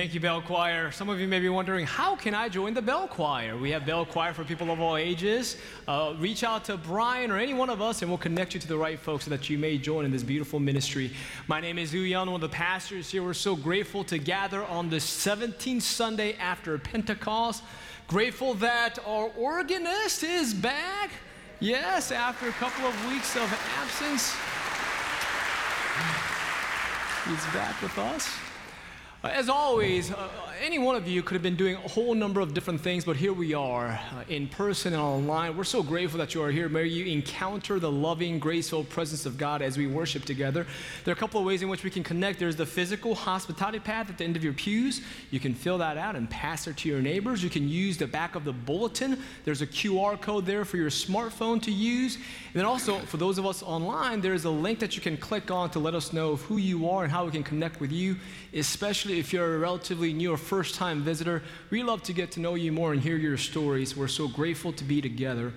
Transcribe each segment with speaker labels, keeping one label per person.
Speaker 1: Thank you, Bell Choir. Some of you may be wondering, how can I join the Bell Choir? We have Bell Choir for people of all ages. Uh, reach out to Brian or any one of us, and we'll connect you to the right folks so that you may join in this beautiful ministry. My name is Uyan, one of the pastors here. We're so grateful to gather on the 17th Sunday after Pentecost. Grateful that our organist is back. Yes, after a couple of weeks of absence, he's back with us. As always, uh, any one of you could have been doing a whole number of different things, but here we are uh, in person and online. We're so grateful that you are here. May you encounter the loving, graceful presence of God as we worship together. There are a couple of ways in which we can connect. There's the physical hospitality pad at the end of your pews. You can fill that out and pass it to your neighbors. You can use the back of the bulletin. There's a QR code there for your smartphone to use. And then also, for those of us online, there's a link that you can click on to let us know who you are and how we can connect with you, especially if you're a relatively new or first time visitor. We love to get to know you more and hear your stories. We're so grateful to be together.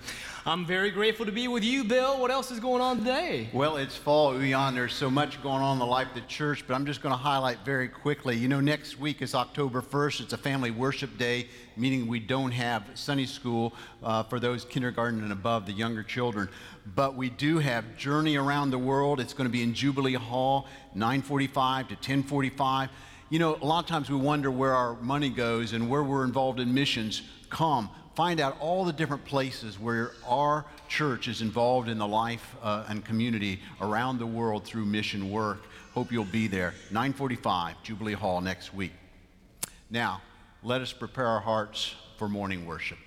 Speaker 1: I'm very grateful to be with you, Bill. What else is going on today?
Speaker 2: Well, it's fall, Uyan. There's so much going on in the life of the church, but I'm just going to highlight very quickly. You know, next week is October 1st. It's a family worship day, meaning we don't have Sunday school uh, for those kindergarten and above, the younger children. But we do have Journey Around the World. It's going to be in Jubilee Hall, 9:45 to 10:45. You know, a lot of times we wonder where our money goes and where we're involved in missions. Come, find out all the different places where our church is involved in the life uh, and community around the world through mission work. Hope you'll be there. 945 Jubilee Hall next week. Now, let us prepare our hearts for morning worship.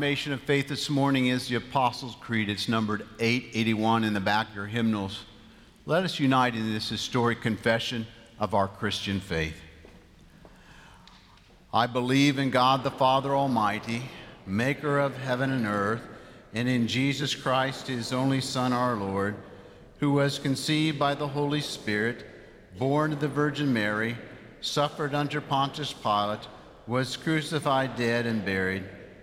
Speaker 2: Affirmation of faith this morning is the Apostles' Creed. It's numbered 881 in the back of your hymnals. Let us unite in this historic confession of our Christian faith. I believe in God the Father Almighty, maker of heaven and earth, and in Jesus Christ, his only Son, our Lord, who was conceived by the Holy Spirit, born of the Virgin Mary, suffered under Pontius Pilate, was crucified, dead, and buried.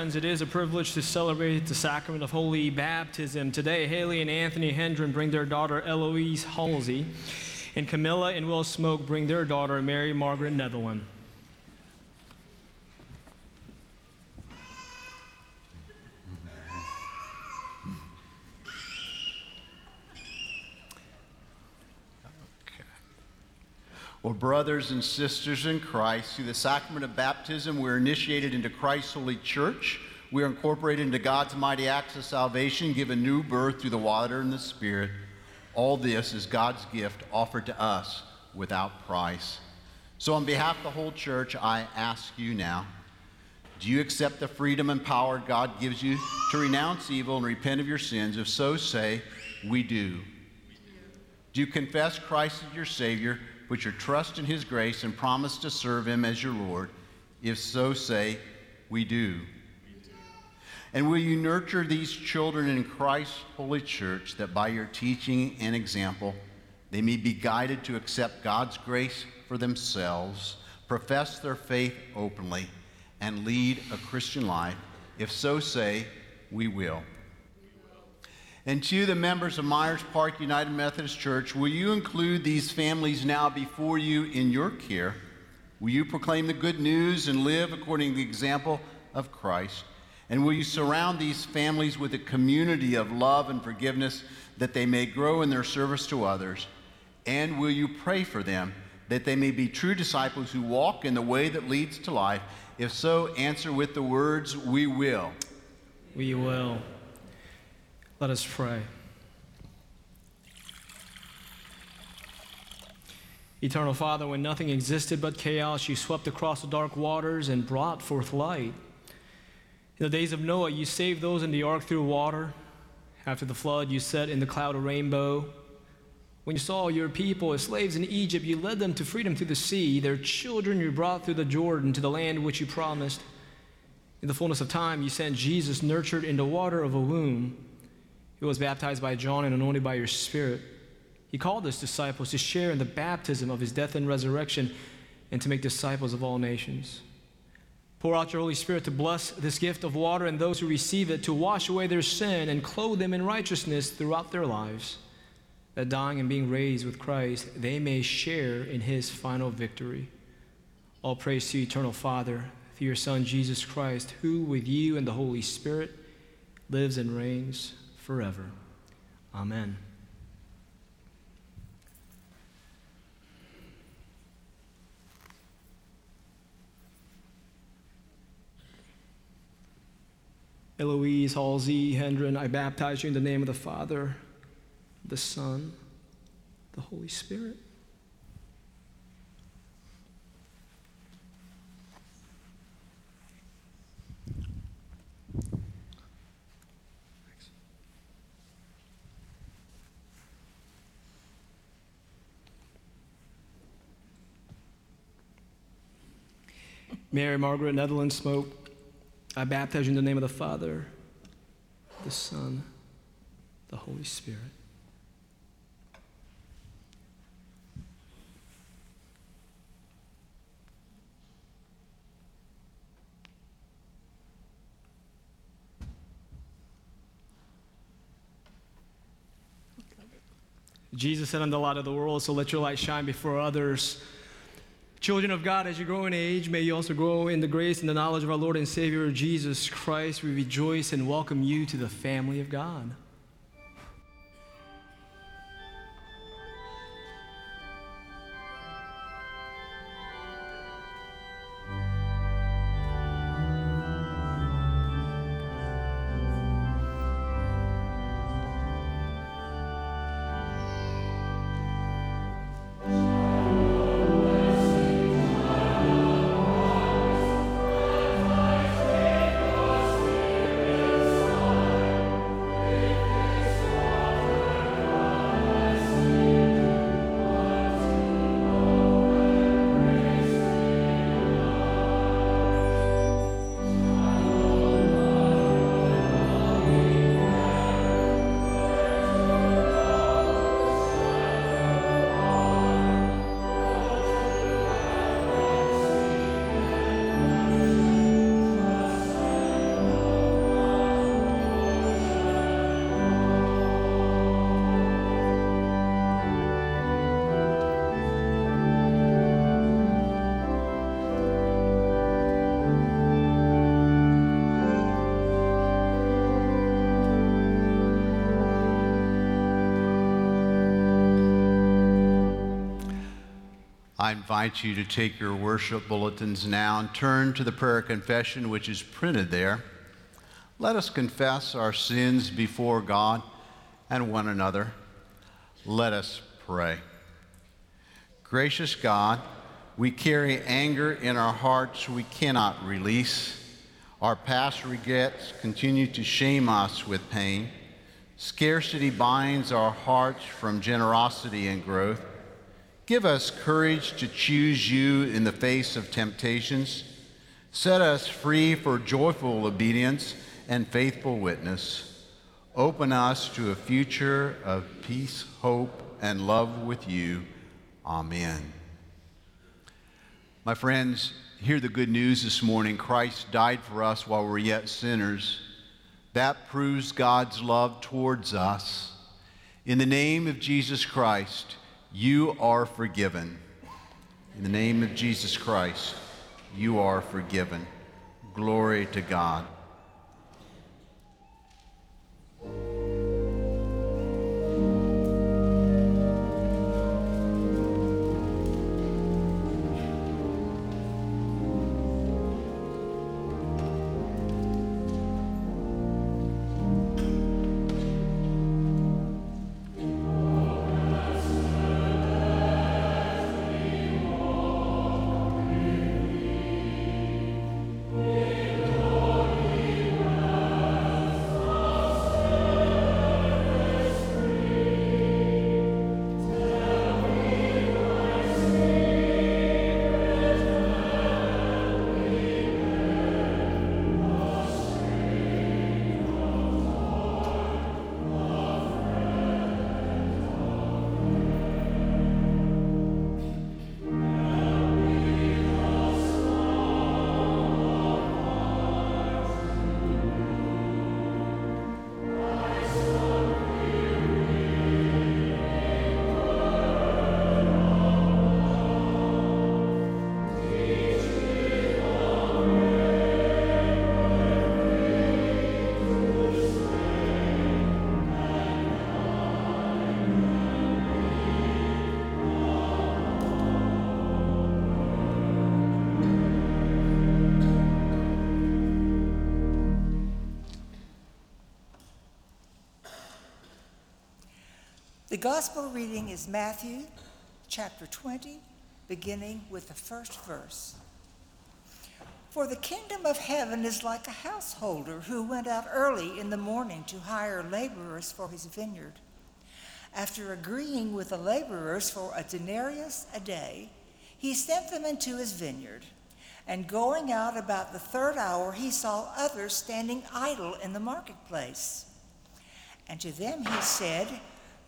Speaker 1: Friends, it is a privilege to celebrate the sacrament of holy baptism. Today, Haley and Anthony Hendren bring their daughter Eloise Halsey, and Camilla and Will Smoke bring their daughter Mary Margaret Netherland.
Speaker 2: Well, brothers and sisters in Christ, through the sacrament of baptism, we're initiated into Christ's holy church. We are incorporated into God's mighty acts of salvation, given new birth through the water and the Spirit. All this is God's gift offered to us without price. So, on behalf of the whole church, I ask you now do you accept the freedom and power God gives you to renounce evil and repent of your sins? If so, say, We do. Do you confess Christ as your Savior? Put your trust in his grace and promise to serve him as your Lord? If so, say, We do. And will you nurture these children in Christ's holy church that by your teaching and example, they may be guided to accept God's grace for themselves, profess their faith openly, and lead a Christian life? If so, say, We will. And to the members of Myers Park United Methodist Church, will you include these families now before you in your care? Will you proclaim the good news and live according to the example of Christ? And will you surround these families with a community of love and forgiveness that they may grow in their service to others? And will you pray for them that they may be true disciples who walk in the way that leads to life? If so, answer with the words, We will.
Speaker 1: We will. Let us pray. Eternal Father, when nothing existed but chaos, you swept across the dark waters and brought forth light. In the days of Noah, you saved those in the ark through water. After the flood, you set in the cloud a rainbow. When you saw your people as slaves in Egypt, you led them to freedom through the sea. Their children you brought through the Jordan to the land which you promised. In the fullness of time, you sent Jesus, nurtured in the water of a womb. He was baptized by John and anointed by your Spirit. He called his disciples to share in the baptism of his death and resurrection and to make disciples of all nations. Pour out your Holy Spirit to bless this gift of water and those who receive it, to wash away their sin and clothe them in righteousness throughout their lives, that dying and being raised with Christ, they may share in his final victory. All praise to you, eternal Father, through your Son, Jesus Christ, who with you and the Holy Spirit lives and reigns forever. Amen. Eloise, Halsey, Hendren, I baptize you in the name of the Father, the Son, the Holy Spirit. Mary Margaret Netherlands Smoke, I baptize you in the name of the Father, the Son, the Holy Spirit. Jesus said, I'm the light of the world, so let your light shine before others. Children of God, as you grow in age, may you also grow in the grace and the knowledge of our Lord and Savior Jesus Christ. We rejoice and welcome you to the family of God.
Speaker 2: I invite you to take your worship bulletins now and turn to the prayer confession which is printed there. Let us confess our sins before God and one another. Let us pray. Gracious God, we carry anger in our hearts we cannot release. Our past regrets continue to shame us with pain. Scarcity binds our hearts from generosity and growth. Give us courage to choose you in the face of temptations. Set us free for joyful obedience and faithful witness. Open us to a future of peace, hope, and love with you. Amen. My friends, hear the good news this morning. Christ died for us while we we're yet sinners. That proves God's love towards us. In the name of Jesus Christ, you are forgiven. In the name of Jesus Christ, you are forgiven. Glory to God.
Speaker 3: Gospel reading is Matthew chapter 20, beginning with the first verse. For the kingdom of heaven is like a householder who went out early in the morning to hire laborers for his vineyard. After agreeing with the laborers for a denarius a day, he sent them into his vineyard. And going out about the third hour, he saw others standing idle in the marketplace. And to them he said,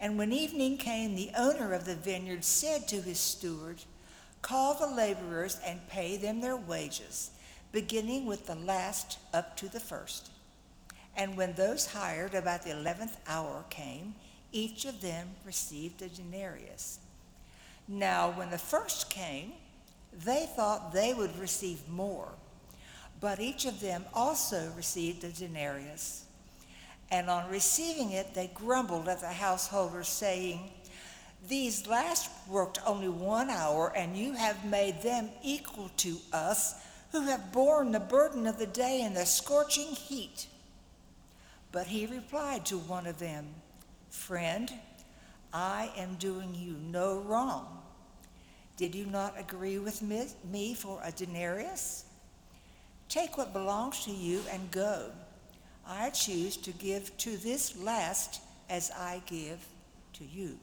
Speaker 3: And when evening came, the owner of the vineyard said to his steward, Call the laborers and pay them their wages, beginning with the last up to the first. And when those hired about the eleventh hour came, each of them received a denarius. Now, when the first came, they thought they would receive more, but each of them also received a denarius. And on receiving it, they grumbled at the householders, saying, These last worked only one hour, and you have made them equal to us, who have borne the burden of the day in the scorching heat. But he replied to one of them, Friend, I am doing you no wrong. Did you not agree with me for a denarius? Take what belongs to you and go. I choose to give to this last as I give to you.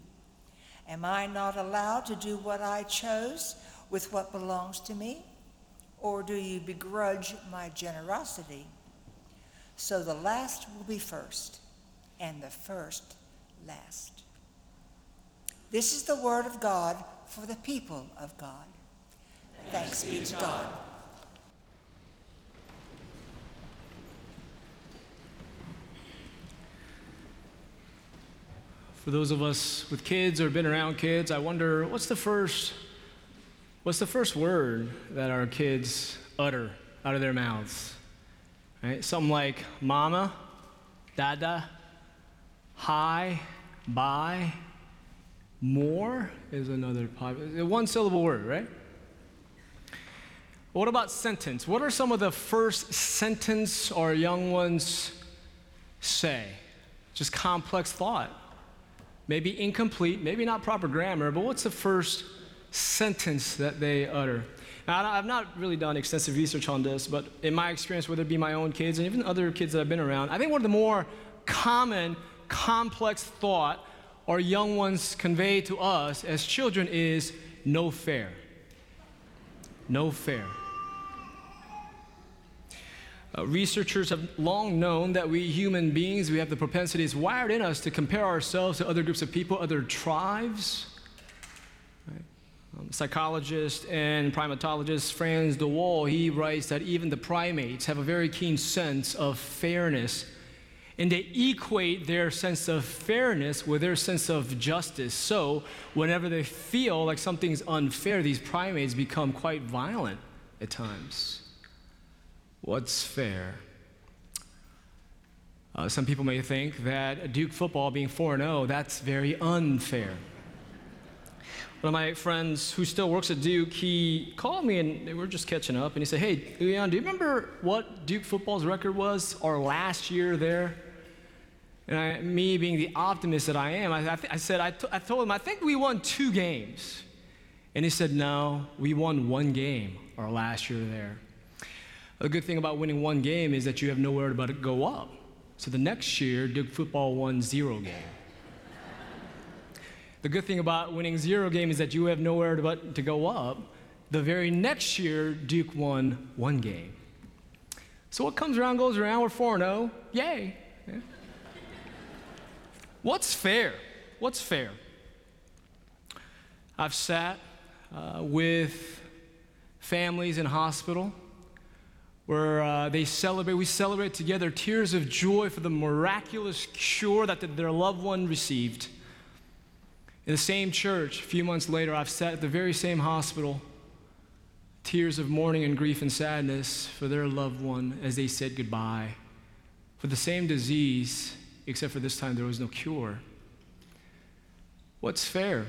Speaker 3: Am I not allowed to do what I chose with what belongs to me? Or do you begrudge my generosity? So the last will be first, and the first last. This is the word of God for the people of God. Thanks be to God.
Speaker 1: For those of us with kids or been around kids, I wonder what's the first what's the first word that our kids utter out of their mouths? Right? Something like mama, dada, hi, bye, more is another popular, uh, one syllable word, right? What about sentence? What are some of the first sentence our young ones say? Just complex thought. Maybe incomplete, maybe not proper grammar, but what's the first sentence that they utter? Now, I've not really done extensive research on this, but in my experience, whether it be my own kids and even other kids that I've been around, I think one of the more common, complex thought our young ones convey to us as children is no fair. No fair. Uh, researchers have long known that we human beings, we have the propensities wired in us to compare ourselves to other groups of people, other tribes. Right? Um, psychologist and primatologist Frans de Waal, he writes that even the primates have a very keen sense of fairness and they equate their sense of fairness with their sense of justice. So, whenever they feel like something's unfair, these primates become quite violent at times. What's fair? Uh, some people may think that Duke football being 4 0, that's very unfair. One of my friends who still works at Duke, he called me and we were just catching up, and he said, Hey, Leon, do you remember what Duke football's record was our last year there? And I, me being the optimist that I am, I, I, I said, I, t- I told him, I think we won two games. And he said, No, we won one game our last year there. The good thing about winning one game is that you have nowhere but to go up. So the next year, Duke football won zero game. the good thing about winning zero game is that you have nowhere but to go up. The very next year, Duke won one game. So what comes around goes around. We're 4 0. Yay. Yeah. What's fair? What's fair? I've sat uh, with families in hospital where uh, they celebrate, we celebrate together tears of joy for the miraculous cure that the, their loved one received. In the same church, a few months later, I've sat at the very same hospital, tears of mourning and grief and sadness for their loved one as they said goodbye, for the same disease except for this time there was no cure. What's fair?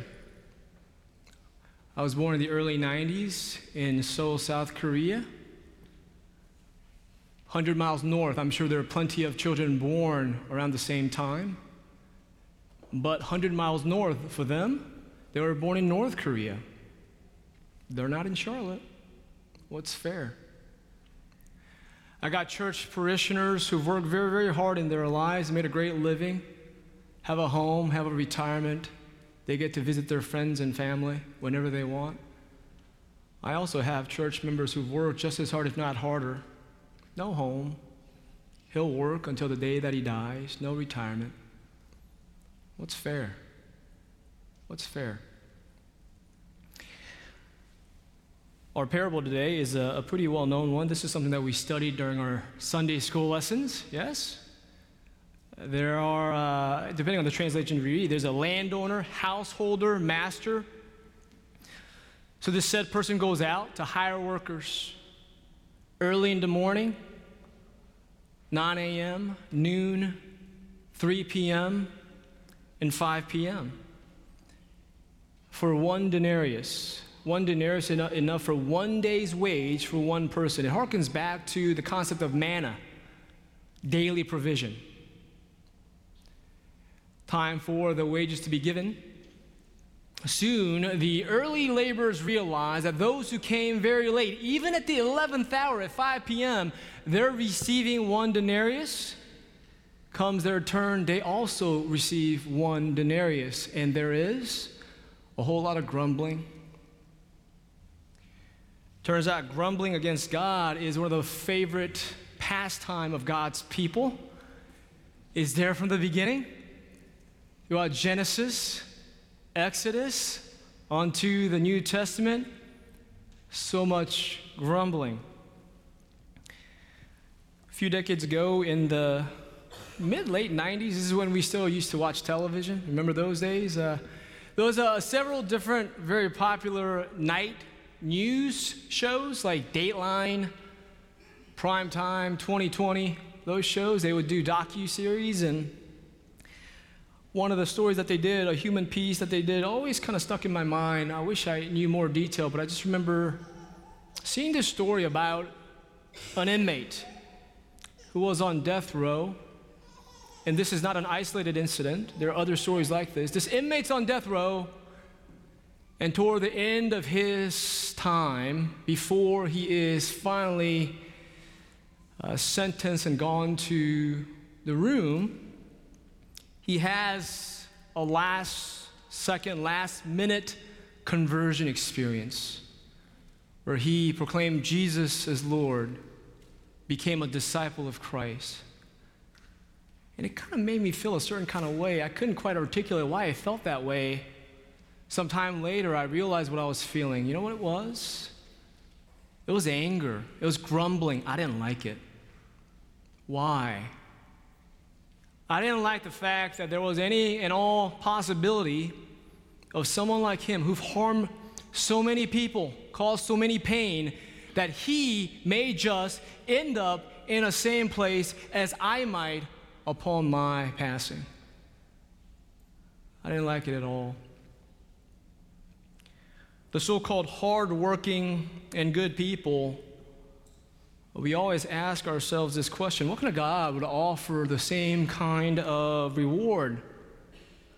Speaker 1: I was born in the early 90s in Seoul, South Korea. 100 miles north, I'm sure there are plenty of children born around the same time. But 100 miles north for them, they were born in North Korea. They're not in Charlotte. What's fair? I got church parishioners who've worked very, very hard in their lives, made a great living, have a home, have a retirement. They get to visit their friends and family whenever they want. I also have church members who've worked just as hard, if not harder. No home. He'll work until the day that he dies, no retirement. What's fair? What's fair? Our parable today is a, a pretty well known one. This is something that we studied during our Sunday school lessons, yes? There are, uh, depending on the translation you read, there's a landowner, householder, master. So this said person goes out to hire workers early in the morning, 9 a.m., noon, 3 p.m., and 5 p.m. for one denarius. One denarius enough, enough for one day's wage for one person. It harkens back to the concept of manna, daily provision. Time for the wages to be given. Soon, the early laborers realized that those who came very late, even at the 11th hour at 5 p.m., they're receiving one denarius. Comes their turn, they also receive one denarius. And there is a whole lot of grumbling. Turns out grumbling against God is one of the favorite pastime of God's people. Is there from the beginning. Throughout Genesis, Exodus, onto the New Testament, so much grumbling. A few decades ago, in the mid late 90s, this is when we still used to watch television. Remember those days? Uh, there was uh, several different very popular night news shows like Dateline, Primetime, 2020. Those shows they would do docu series and one of the stories that they did, a human piece that they did, always kind of stuck in my mind. I wish I knew more detail, but I just remember seeing this story about an inmate who was on death row. And this is not an isolated incident, there are other stories like this. This inmate's on death row, and toward the end of his time, before he is finally uh, sentenced and gone to the room, he has a last second, last minute conversion experience where he proclaimed Jesus as Lord, became a disciple of Christ. And it kind of made me feel a certain kind of way. I couldn't quite articulate why I felt that way. Sometime later, I realized what I was feeling. You know what it was? It was anger, it was grumbling. I didn't like it. Why? I didn't like the fact that there was any and all possibility of someone like him who've harmed so many people, caused so many pain, that he may just end up in the same place as I might upon my passing. I didn't like it at all. The so called hardworking and good people we always ask ourselves this question what kind of God would offer the same kind of reward,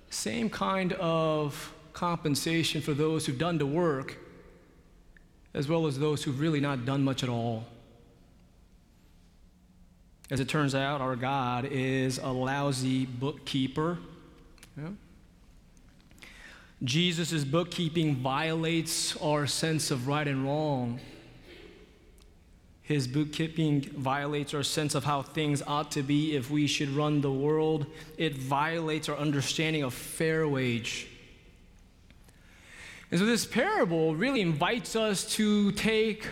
Speaker 1: same kind of compensation for those who've done the work, as well as those who've really not done much at all? As it turns out, our God is a lousy bookkeeper. Yeah? Jesus' bookkeeping violates our sense of right and wrong. His bookkeeping violates our sense of how things ought to be if we should run the world. It violates our understanding of fair wage. And so, this parable really invites us to take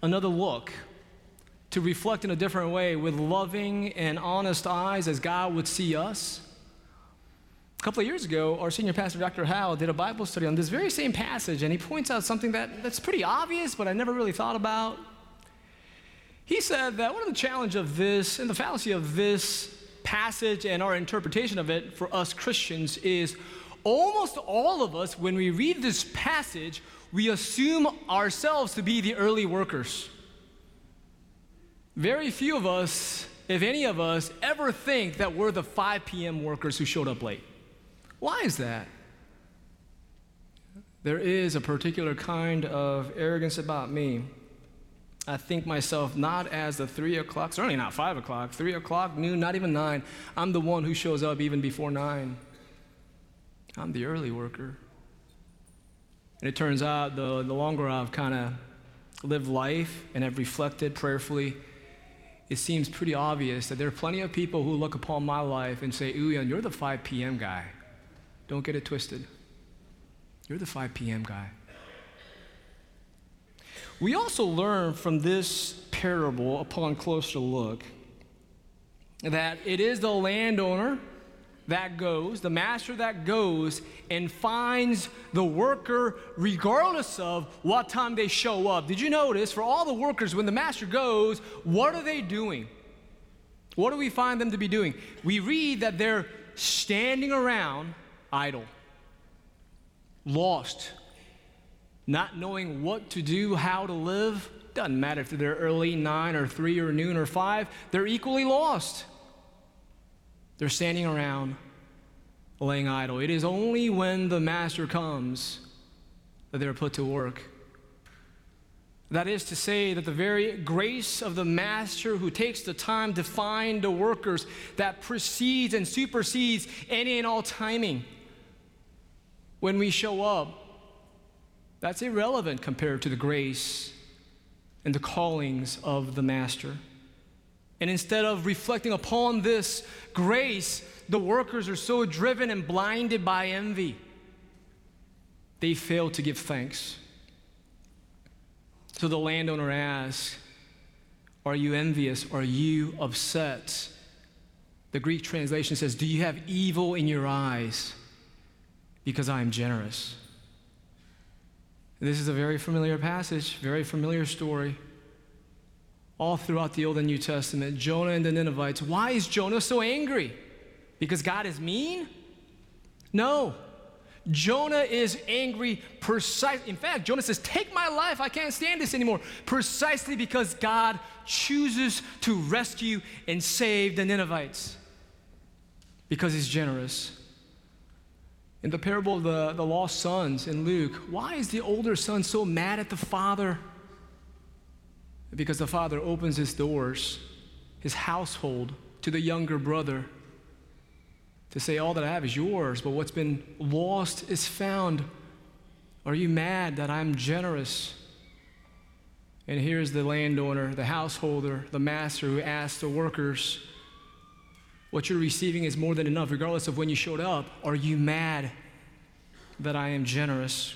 Speaker 1: another look, to reflect in a different way with loving and honest eyes as God would see us. A couple of years ago, our senior pastor, Dr. Howell, did a Bible study on this very same passage, and he points out something that, that's pretty obvious, but I never really thought about. He said that one of the challenge of this and the fallacy of this passage and our interpretation of it for us Christians is almost all of us, when we read this passage, we assume ourselves to be the early workers. Very few of us, if any of us, ever think that we're the 5 p.m. workers who showed up late. Why is that? There is a particular kind of arrogance about me. I think myself not as the three o'clock, certainly not five o'clock, three o'clock, noon, not even nine. I'm the one who shows up even before nine. I'm the early worker. And it turns out the, the longer I've kind of lived life and have reflected prayerfully, it seems pretty obvious that there are plenty of people who look upon my life and say, Uyan, you're the 5 p.m. guy. Don't get it twisted. You're the 5 p.m. guy. We also learn from this parable, upon closer look, that it is the landowner that goes, the master that goes and finds the worker regardless of what time they show up. Did you notice for all the workers, when the master goes, what are they doing? What do we find them to be doing? We read that they're standing around idle, lost, not knowing what to do, how to live. Doesn't matter if they're early, nine or three or noon or five, they're equally lost. They're standing around laying idle. It is only when the master comes that they're put to work. That is to say, that the very grace of the master who takes the time to find the workers that precedes and supersedes any and all timing. When we show up, that's irrelevant compared to the grace and the callings of the master. And instead of reflecting upon this grace, the workers are so driven and blinded by envy, they fail to give thanks. So the landowner asks, Are you envious? Are you upset? The Greek translation says, Do you have evil in your eyes because I am generous? This is a very familiar passage, very familiar story all throughout the Old and New Testament. Jonah and the Ninevites. Why is Jonah so angry? Because God is mean? No. Jonah is angry precisely. In fact, Jonah says, Take my life. I can't stand this anymore. Precisely because God chooses to rescue and save the Ninevites. Because he's generous. In the parable of the, the lost sons in Luke, why is the older son so mad at the father? Because the father opens his doors, his household, to the younger brother to say, All that I have is yours, but what's been lost is found. Are you mad that I'm generous? And here's the landowner, the householder, the master who asks the workers, What you're receiving is more than enough, regardless of when you showed up. Are you mad that I am generous?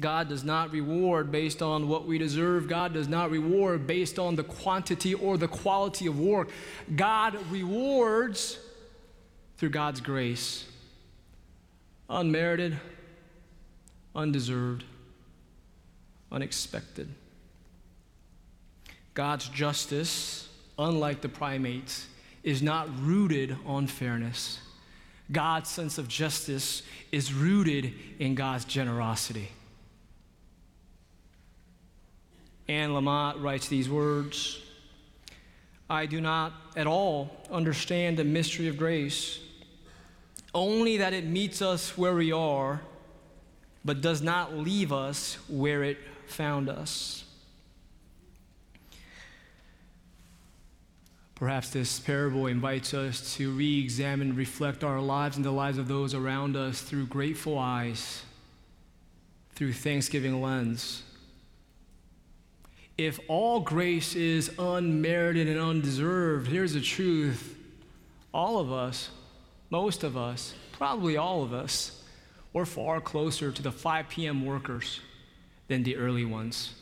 Speaker 1: God does not reward based on what we deserve. God does not reward based on the quantity or the quality of work. God rewards through God's grace, unmerited, undeserved, unexpected. God's justice, unlike the primates, is not rooted on fairness. God's sense of justice is rooted in God's generosity. Anne Lamott writes these words I do not at all understand the mystery of grace, only that it meets us where we are, but does not leave us where it found us. Perhaps this parable invites us to re examine, reflect our lives and the lives of those around us through grateful eyes, through thanksgiving lens if all grace is unmerited and undeserved, here's the truth all of us, most of us, probably all of us, we're far closer to the 5 p.m. workers than the early ones.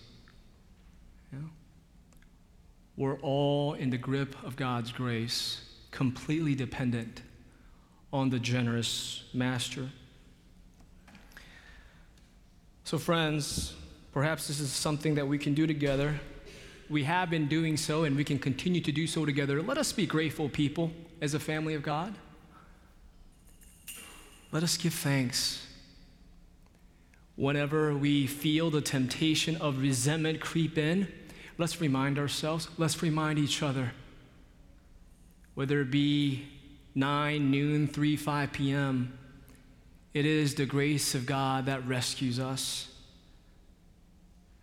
Speaker 1: We're all in the grip of God's grace, completely dependent on the generous master. So, friends, Perhaps this is something that we can do together. We have been doing so, and we can continue to do so together. Let us be grateful people as a family of God. let us give thanks. Whenever we feel the temptation of resentment creep in, let's remind ourselves, let's remind each other. Whether it be 9, noon, 3, 5 p.m., it is the grace of God that rescues us.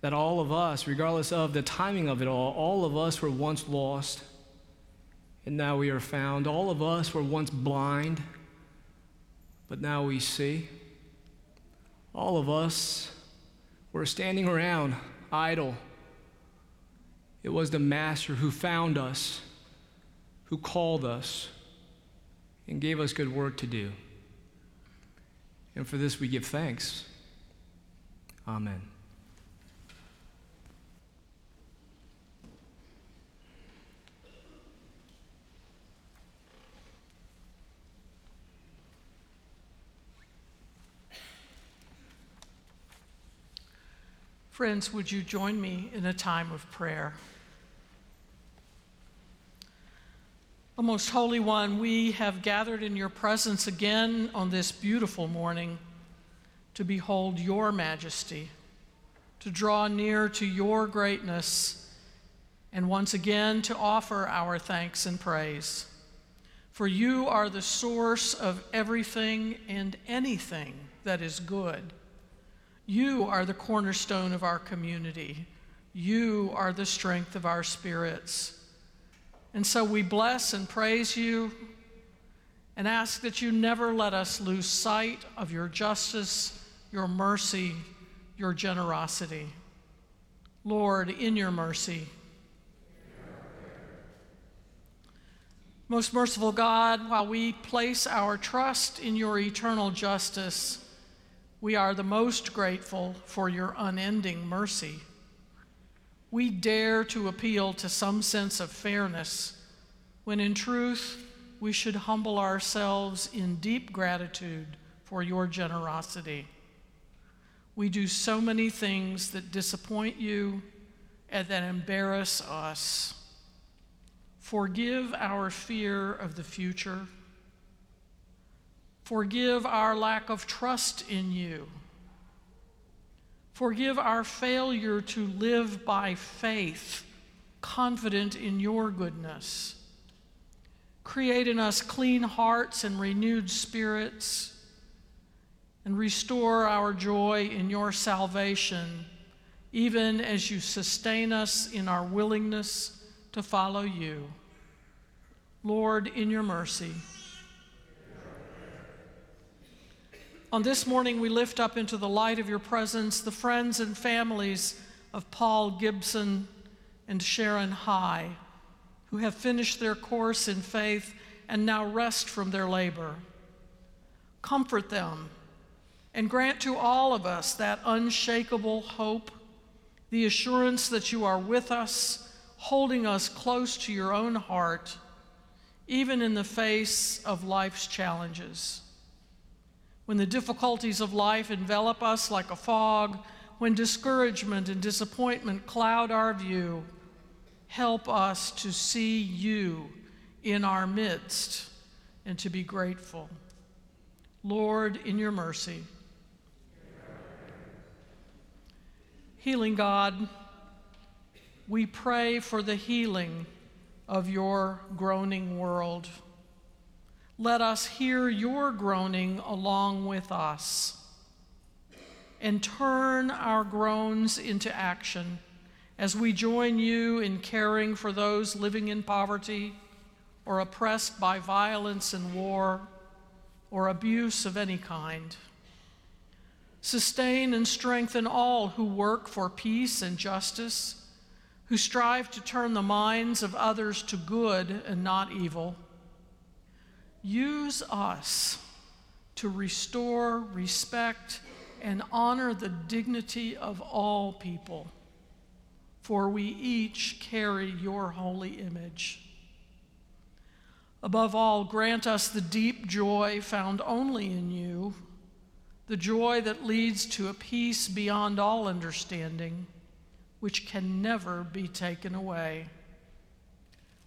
Speaker 1: That all of us, regardless of the timing of it all, all of us were once lost, and now we are found. All of us were once blind, but now we see. All of us were standing around idle. It was the Master who found us, who called us, and gave us good work to do. And for this we give thanks. Amen.
Speaker 4: Friends, would you join me in a time of prayer? O most holy one, we have gathered in your presence again on this beautiful morning to behold your majesty, to draw near to your greatness, and once again to offer our thanks and praise. For you are the source of everything and anything that is good. You are the cornerstone of our community. You are the strength of our spirits. And so we bless and praise you and ask that you never let us lose sight of your justice, your mercy, your generosity. Lord, in your mercy, Most merciful God, while we place our trust in your eternal justice, we are the most grateful for your unending mercy we dare to appeal to some sense of fairness, when in truth we should humble ourselves in deep gratitude for your generosity. We do so many things that disappoint you and that embarrass us. Forgive our fear of the future. Forgive our lack of trust in you. Forgive our failure to live by faith, confident in your goodness. Create in us clean hearts and renewed spirits, and restore our joy in your salvation, even as you sustain us in our willingness to follow you. Lord, in your mercy. On this morning, we lift up into the light of your presence the friends and families of Paul Gibson and Sharon High, who have finished their course in faith and now rest from their labor. Comfort them and grant to all of us that unshakable hope, the assurance that you are with us, holding us close to your own heart, even in the face of life's challenges when the difficulties of life envelop us like a fog, when discouragement and disappointment cloud our view, help us to see you in our midst and to be grateful. Lord, in your mercy. Healing God, we pray for the healing of your groaning world let us hear your groaning along with us and turn our groans into action as we join you in caring for those living in poverty or oppressed by violence and war or abuse of any kind. Sustain and strengthen all who work for peace and justice, who strive to turn the minds of others to good and not evil Use us to restore, respect, and honor the dignity of all people, for we each carry your holy image. Above all, grant us the deep joy found only in you, the joy that leads to a peace beyond all understanding, which can never be taken away.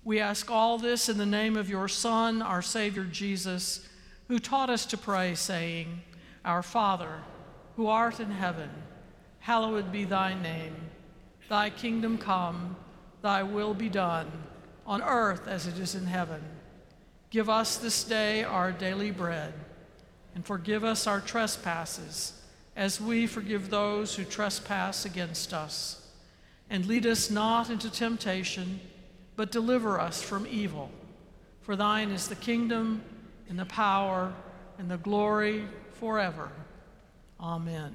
Speaker 4: We ask all this in the name of your Son, our Savior Jesus, who taught us to pray, saying, Our Father, who art in heaven, hallowed be thy name. Thy kingdom come, thy will be done, on earth as it is in heaven. Give us this day our daily bread, and forgive us our trespasses, as we forgive those who trespass against us. And lead us not into temptation, but deliver us from evil. For thine is the kingdom, and the power, and the glory forever. Amen.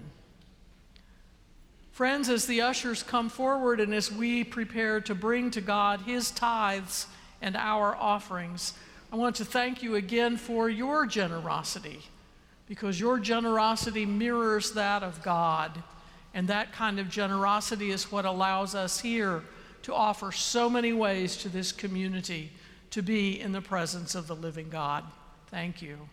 Speaker 4: Friends, as the ushers come forward and as we prepare to bring to God his tithes and our offerings, I want to thank you again for your generosity because your generosity mirrors that of God. And that kind of generosity is what allows us here to offer so many ways to this community to be in the presence of the living God. Thank you.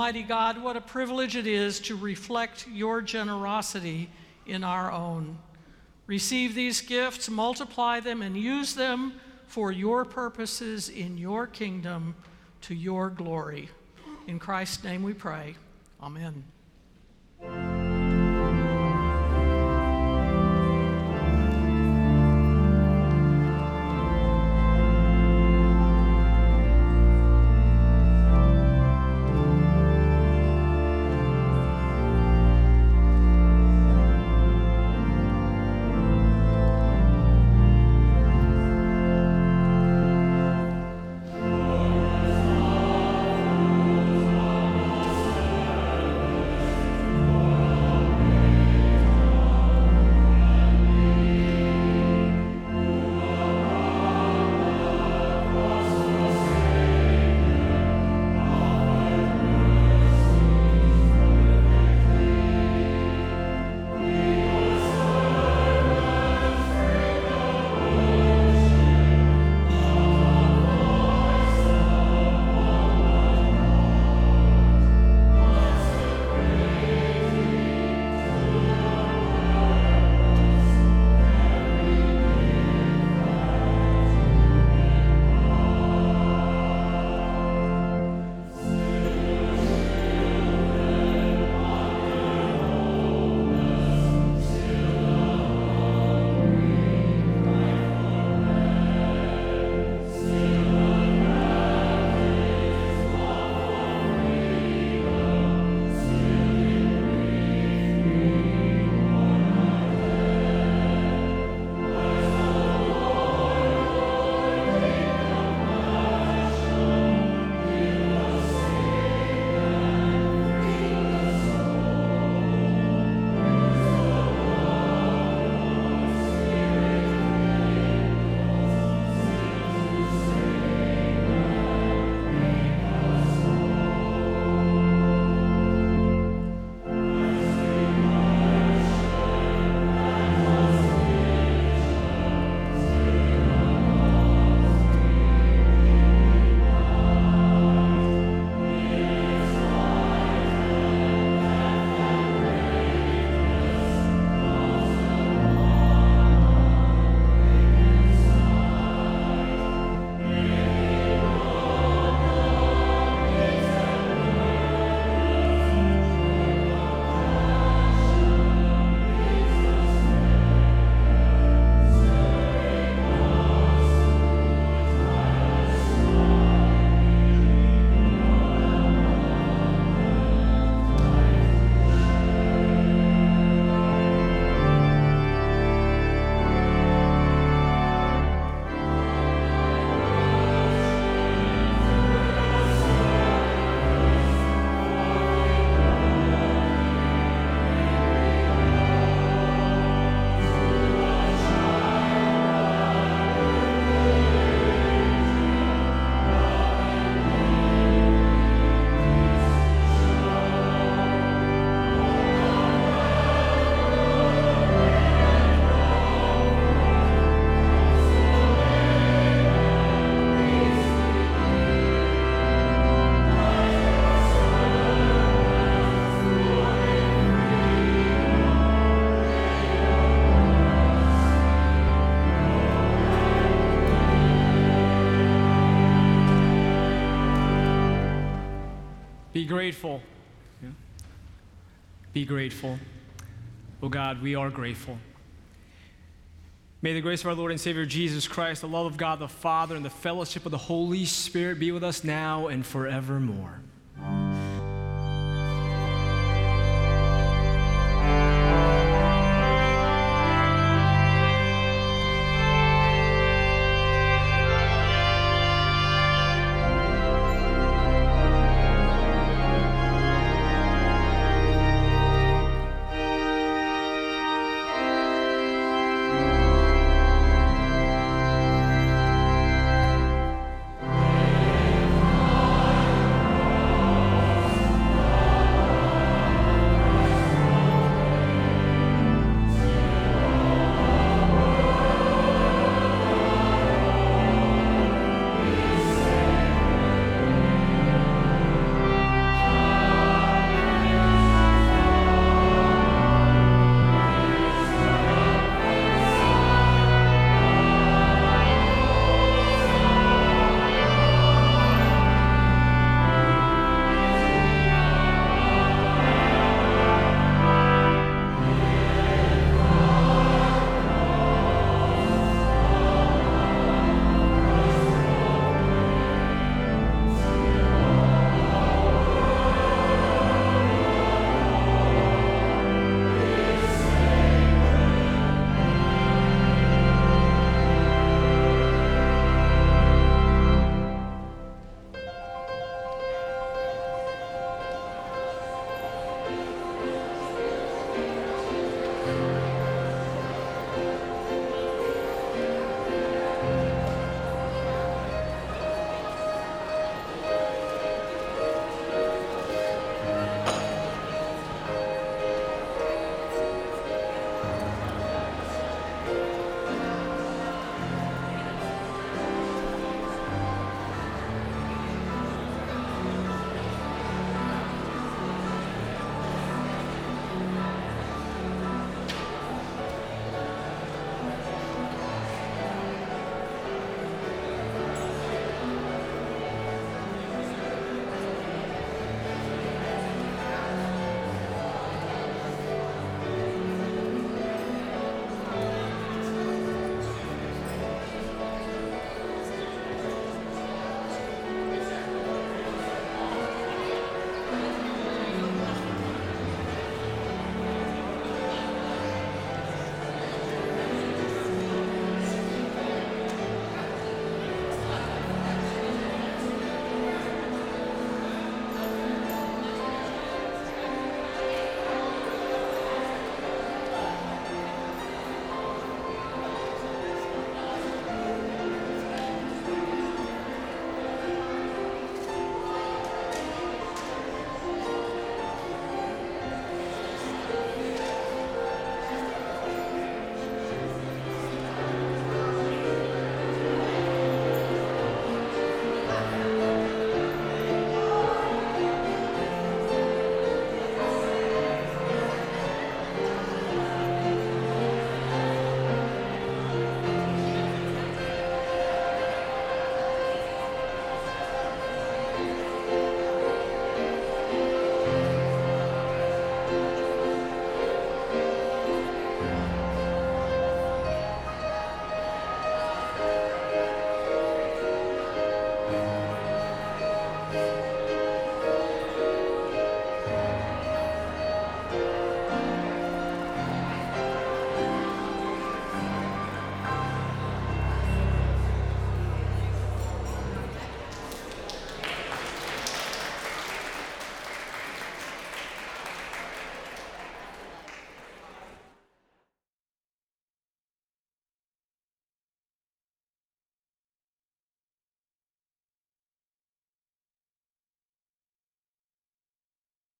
Speaker 4: Almighty God, what a privilege it is to reflect your generosity in our own. Receive these gifts, multiply them, and use them for your purposes in your kingdom to your glory. In Christ's name we pray. Amen.
Speaker 1: Grateful. Be grateful. Oh God, we are grateful. May the grace of our Lord and Savior Jesus Christ, the love of God the Father, and the fellowship of the Holy Spirit be with us now and forevermore.